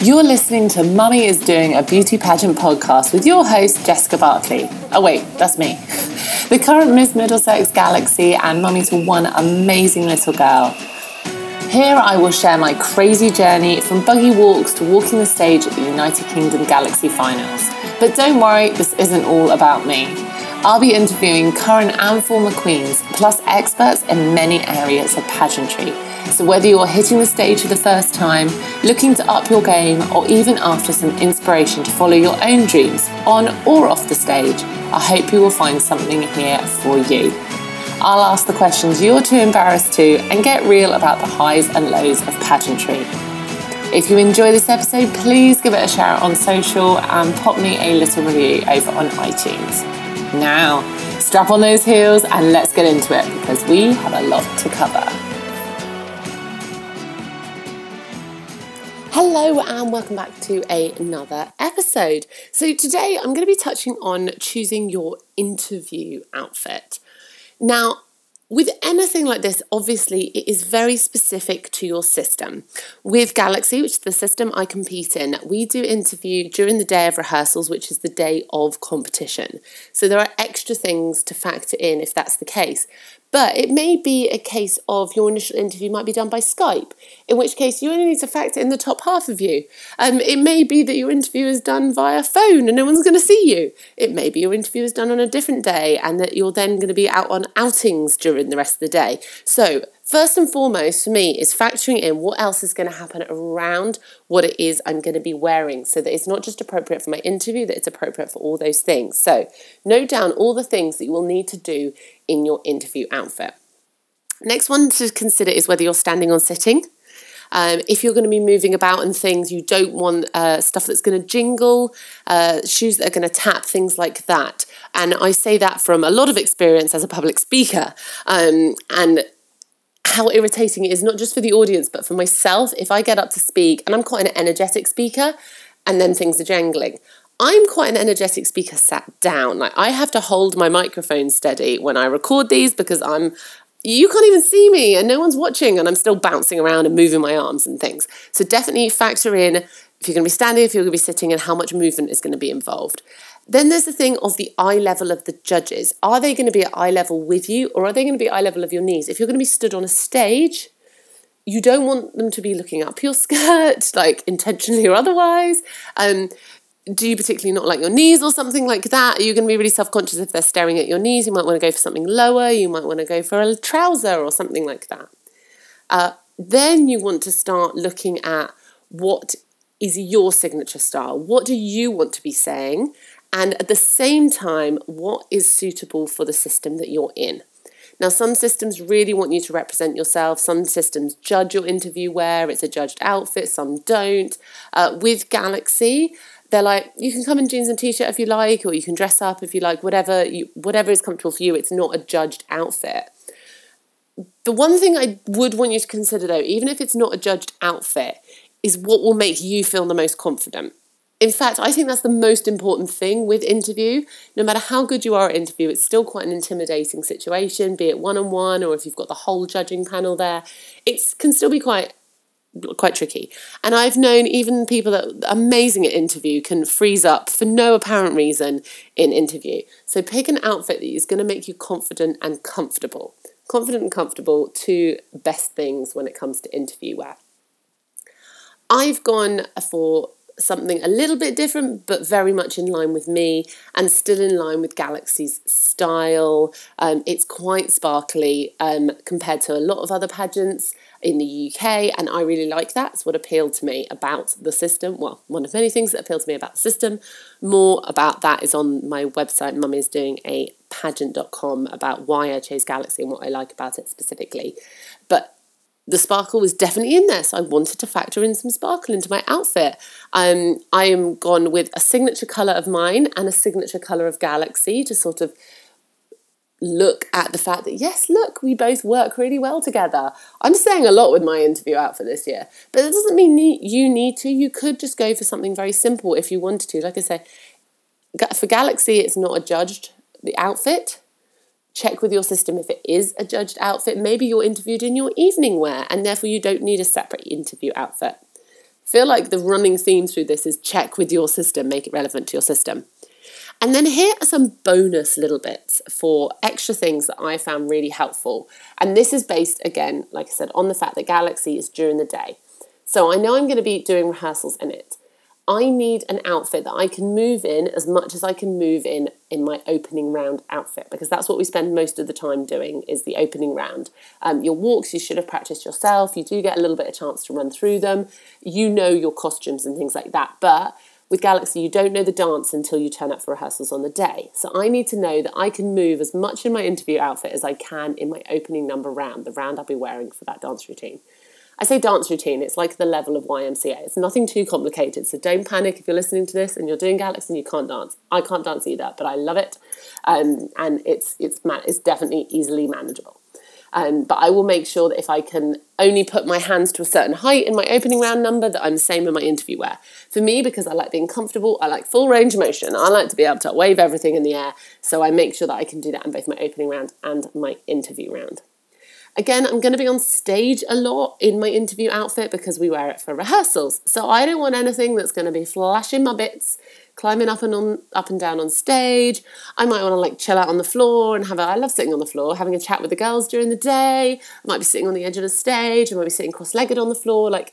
You're listening to Mummy is Doing a Beauty Pageant podcast with your host, Jessica Barkley. Oh, wait, that's me. The current Miss Middlesex Galaxy and mummy to one amazing little girl. Here I will share my crazy journey from buggy walks to walking the stage at the United Kingdom Galaxy Finals. But don't worry, this isn't all about me. I'll be interviewing current and former queens, plus experts in many areas of pageantry so, whether you're hitting the stage for the first time, looking to up your game, or even after some inspiration to follow your own dreams, on or off the stage, I hope you will find something here for you. I'll ask the questions you're too embarrassed to and get real about the highs and lows of pageantry. If you enjoy this episode, please give it a share on social and pop me a little review over on iTunes. Now, strap on those heels and let's get into it because we have a lot to cover. Hello and welcome back to another episode. So, today I'm going to be touching on choosing your interview outfit. Now, with anything like this, obviously, it is very specific to your system. With Galaxy, which is the system I compete in, we do interview during the day of rehearsals, which is the day of competition. So there are extra things to factor in if that's the case. But it may be a case of your initial interview might be done by Skype, in which case you only need to factor in the top half of you. Um, it may be that your interview is done via phone and no one's going to see you. It may be your interview is done on a different day and that you're then going to be out on outings during the rest of the day. So First and foremost for me is factoring in what else is going to happen around what it is I'm going to be wearing so that it's not just appropriate for my interview, that it's appropriate for all those things. So, note down all the things that you will need to do in your interview outfit. Next one to consider is whether you're standing or sitting. Um, if you're going to be moving about and things, you don't want uh, stuff that's going to jingle, uh, shoes that are going to tap, things like that. And I say that from a lot of experience as a public speaker. Um, and how irritating it is, not just for the audience, but for myself. If I get up to speak, and I'm quite an energetic speaker, and then things are jangling. I'm quite an energetic speaker sat down. Like I have to hold my microphone steady when I record these because I'm you can't even see me and no one's watching and I'm still bouncing around and moving my arms and things. So definitely factor in if you're going to be standing, if you're going to be sitting, and how much movement is going to be involved. Then there's the thing of the eye level of the judges. Are they going to be at eye level with you or are they going to be eye level of your knees? If you're going to be stood on a stage, you don't want them to be looking up your skirt, like intentionally or otherwise. Um, do you particularly not like your knees or something like that? Are you going to be really self conscious if they're staring at your knees? You might want to go for something lower. You might want to go for a trouser or something like that. Uh, then you want to start looking at what is your signature style. What do you want to be saying? And at the same time, what is suitable for the system that you're in. Now, some systems really want you to represent yourself. Some systems judge your interview wear, it's a judged outfit, some don't. Uh, with Galaxy, they're like, you can come in jeans and t-shirt if you like, or you can dress up if you like, whatever you, whatever is comfortable for you. It's not a judged outfit. The one thing I would want you to consider though, even if it's not a judged outfit, is what will make you feel the most confident in fact, I think that's the most important thing with interview. No matter how good you are at interview, it's still quite an intimidating situation, be it one on one or if you've got the whole judging panel there. It can still be quite quite tricky. And I've known even people that are amazing at interview can freeze up for no apparent reason in interview. So pick an outfit that is going to make you confident and comfortable. Confident and comfortable, two best things when it comes to interview wear. I've gone for something a little bit different, but very much in line with me and still in line with Galaxy's style. Um, it's quite sparkly um, compared to a lot of other pageants in the UK, and I really like that. It's what appealed to me about the system. Well, one of many things that appealed to me about the system. More about that is on my website. Mum is doing a pageant.com about why I chose Galaxy and what I like about it specifically. But the sparkle was definitely in there, so I wanted to factor in some sparkle into my outfit. Um, I am gone with a signature colour of mine and a signature colour of Galaxy to sort of look at the fact that yes, look, we both work really well together. I'm saying a lot with my interview outfit this year, but it doesn't mean you need to. You could just go for something very simple if you wanted to. Like I say, for Galaxy, it's not a judged the outfit check with your system if it is a judged outfit. Maybe you're interviewed in your evening wear and therefore you don't need a separate interview outfit. feel like the running theme through this is check with your system, make it relevant to your system. And then here are some bonus little bits for extra things that I found really helpful. And this is based, again, like I said, on the fact that Galaxy is during the day. So I know I'm going to be doing rehearsals in it. I need an outfit that I can move in as much as I can move in in my opening round outfit because that's what we spend most of the time doing is the opening round. Um, your walks you should have practiced yourself. You do get a little bit of chance to run through them. You know your costumes and things like that, but with Galaxy, you don't know the dance until you turn up for rehearsals on the day. So I need to know that I can move as much in my interview outfit as I can in my opening number round, the round I'll be wearing for that dance routine. I say dance routine, it's like the level of YMCA. It's nothing too complicated. So don't panic if you're listening to this and you're doing Galaxy and you can't dance. I can't dance either, but I love it. Um, and it's, it's, it's definitely easily manageable. Um, but I will make sure that if I can only put my hands to a certain height in my opening round number, that I'm the same in my interview wear. For me, because I like being comfortable, I like full range of motion. I like to be able to wave everything in the air. So I make sure that I can do that in both my opening round and my interview round. Again, I'm going to be on stage a lot in my interview outfit because we wear it for rehearsals. So I don't want anything that's going to be flashing my bits climbing up and on up and down on stage. I might want to like chill out on the floor and have a I love sitting on the floor, having a chat with the girls during the day. I might be sitting on the edge of the stage, I might be sitting cross-legged on the floor, like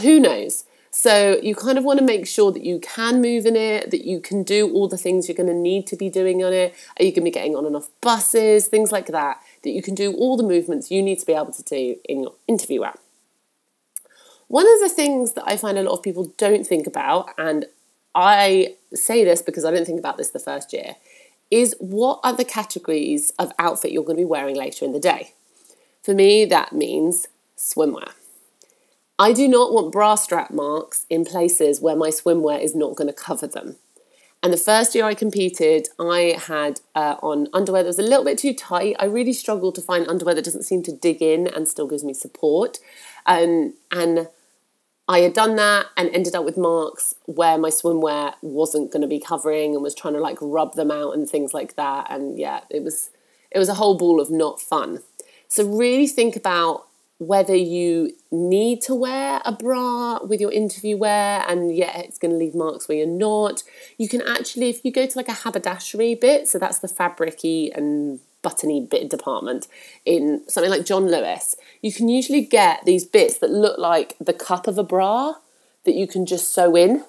who knows? So you kind of want to make sure that you can move in it, that you can do all the things you're going to need to be doing on it. Are you going to be getting on and off buses, things like that, that you can do all the movements you need to be able to do in your interview app. One of the things that I find a lot of people don't think about, and I say this because I didn't think about this the first year, is what are the categories of outfit you're going to be wearing later in the day? For me, that means swimwear. I do not want bra strap marks in places where my swimwear is not going to cover them. And the first year I competed, I had uh, on underwear that was a little bit too tight. I really struggled to find underwear that doesn't seem to dig in and still gives me support. Um, and I had done that and ended up with marks where my swimwear wasn't going to be covering and was trying to like rub them out and things like that. And yeah, it was it was a whole ball of not fun. So really think about whether you need to wear a bra with your interview wear and yeah it's going to leave marks where you're not you can actually if you go to like a haberdashery bit so that's the fabricy and buttony bit department in something like John Lewis, you can usually get these bits that look like the cup of a bra that you can just sew in.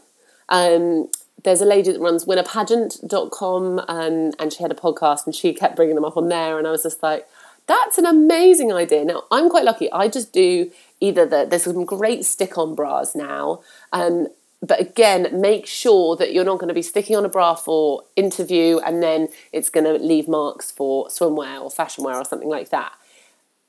Um, there's a lady that runs winnerpageant.com um, and she had a podcast and she kept bringing them up on there and I was just like, that's an amazing idea. Now, I'm quite lucky. I just do either the, there's some great stick-on bras now um, but again, make sure that you're not going to be sticking on a bra for interview and then it's going to leave marks for swimwear or fashion wear or something like that.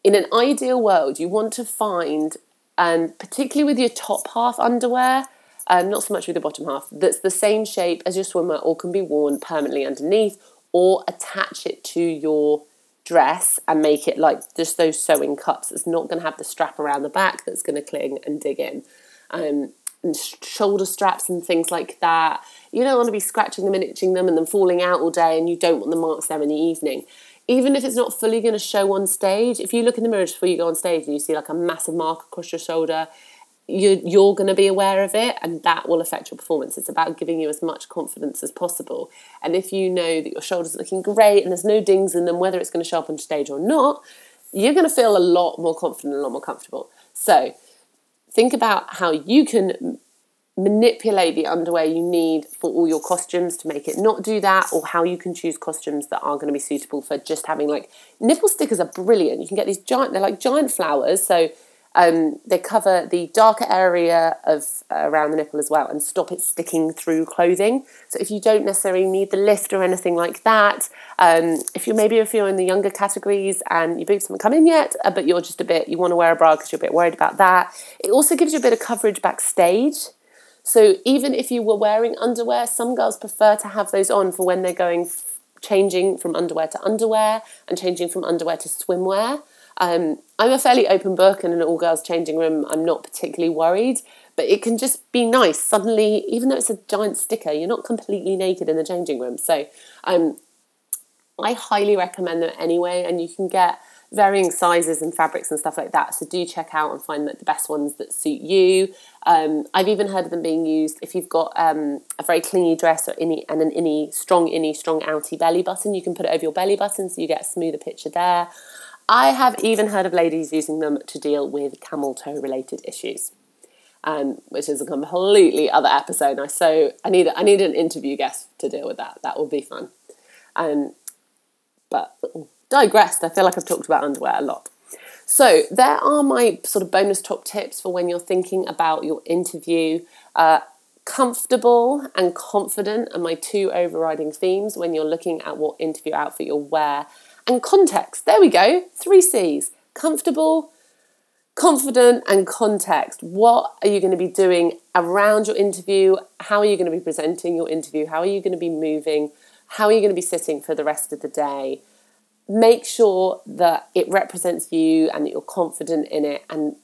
In an ideal world, you want to find, and um, particularly with your top half underwear, um, not so much with the bottom half, that's the same shape as your swimwear or can be worn permanently underneath or attach it to your dress and make it like just those sewing cups. It's not going to have the strap around the back that's going to cling and dig in. Um, and shoulder straps and things like that. You don't want to be scratching them and itching them and then falling out all day, and you don't want the marks there in the evening. Even if it's not fully going to show on stage, if you look in the mirror before you go on stage and you see like a massive mark across your shoulder, you, you're going to be aware of it and that will affect your performance. It's about giving you as much confidence as possible. And if you know that your shoulders are looking great and there's no dings in them, whether it's going to show up on stage or not, you're going to feel a lot more confident, and a lot more comfortable. So, think about how you can manipulate the underwear you need for all your costumes to make it not do that or how you can choose costumes that are going to be suitable for just having like nipple stickers are brilliant you can get these giant they're like giant flowers so um, they cover the darker area of uh, around the nipple as well and stop it sticking through clothing. So if you don't necessarily need the lift or anything like that, um, if you maybe if you're in the younger categories and your boobs haven't come in yet, uh, but you're just a bit you want to wear a bra because you're a bit worried about that, it also gives you a bit of coverage backstage. So even if you were wearing underwear, some girls prefer to have those on for when they're going changing from underwear to underwear and changing from underwear to swimwear. Um, I'm a fairly open book, and an all girls changing room, I'm not particularly worried. But it can just be nice. Suddenly, even though it's a giant sticker, you're not completely naked in the changing room. So, um, I highly recommend them anyway. And you can get varying sizes and fabrics and stuff like that. So do check out and find the best ones that suit you. Um, I've even heard of them being used if you've got um, a very clingy dress or innie and an innie, strong innie, strong outie belly button. You can put it over your belly button so you get a smoother picture there. I have even heard of ladies using them to deal with camel toe related issues. Um, which is a completely other episode. I so I need I need an interview guest to deal with that. That will be fun. Um, but digressed. I feel like I've talked about underwear a lot. So there are my sort of bonus top tips for when you're thinking about your interview. Uh, comfortable and confident are my two overriding themes when you're looking at what interview outfit you'll wear. And context. There we go. Three C's. Comfortable, confident and context. What are you going to be doing around your interview? How are you going to be presenting your interview? How are you going to be moving? How are you going to be sitting for the rest of the day? Make sure that it represents you and that you're confident in it and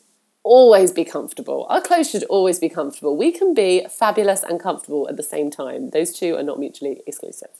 always be comfortable. Our clothes should always be comfortable. We can be fabulous and comfortable at the same time. Those two are not mutually exclusive.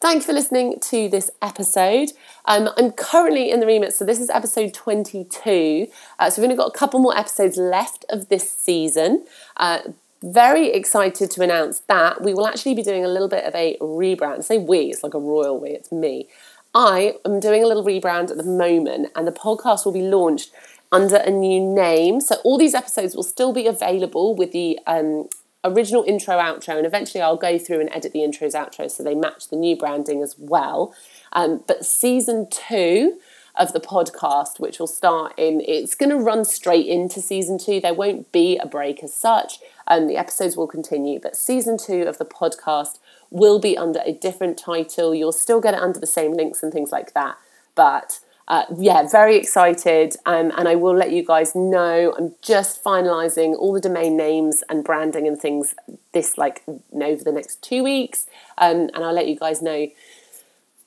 Thank you for listening to this episode. Um, I'm currently in the remit, so this is episode 22. Uh, so we've only got a couple more episodes left of this season. Uh, very excited to announce that we will actually be doing a little bit of a rebrand. Say we, it's like a royal we, it's me. I am doing a little rebrand at the moment, and the podcast will be launched under a new name. So all these episodes will still be available with the um, original intro outro and eventually i'll go through and edit the intros outros so they match the new branding as well. Um, but season two of the podcast which will start in it's going to run straight into season two. There won't be a break as such. And um, the episodes will continue but season two of the podcast will be under a different title. You'll still get it under the same links and things like that but uh, yeah, very excited. Um, and I will let you guys know. I'm just finalizing all the domain names and branding and things this like over the next two weeks. Um, and I'll let you guys know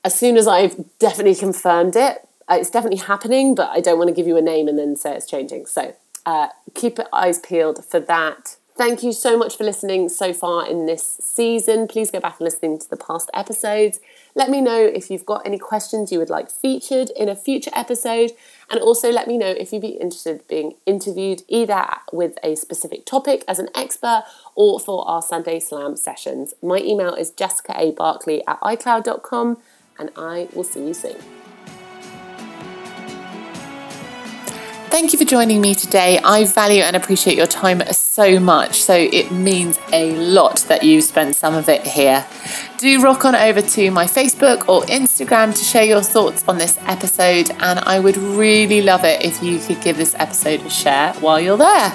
as soon as I've definitely confirmed it. Uh, it's definitely happening, but I don't want to give you a name and then say it's changing. So uh, keep your eyes peeled for that. Thank you so much for listening so far in this season. Please go back and listen to the past episodes. Let me know if you've got any questions you would like featured in a future episode, and also let me know if you'd be interested in being interviewed either with a specific topic as an expert or for our Sunday Slam sessions. My email is jessicaabarkley at icloud.com, and I will see you soon. Thank you for joining me today. I value and appreciate your time so much, so it means a lot that you've spent some of it here. Do rock on over to my Facebook or Instagram to share your thoughts on this episode, and I would really love it if you could give this episode a share while you're there.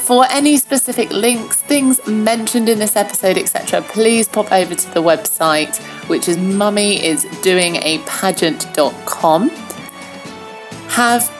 For any specific links, things mentioned in this episode, etc., please pop over to the website, which is mummyisdoingapageant.com. Have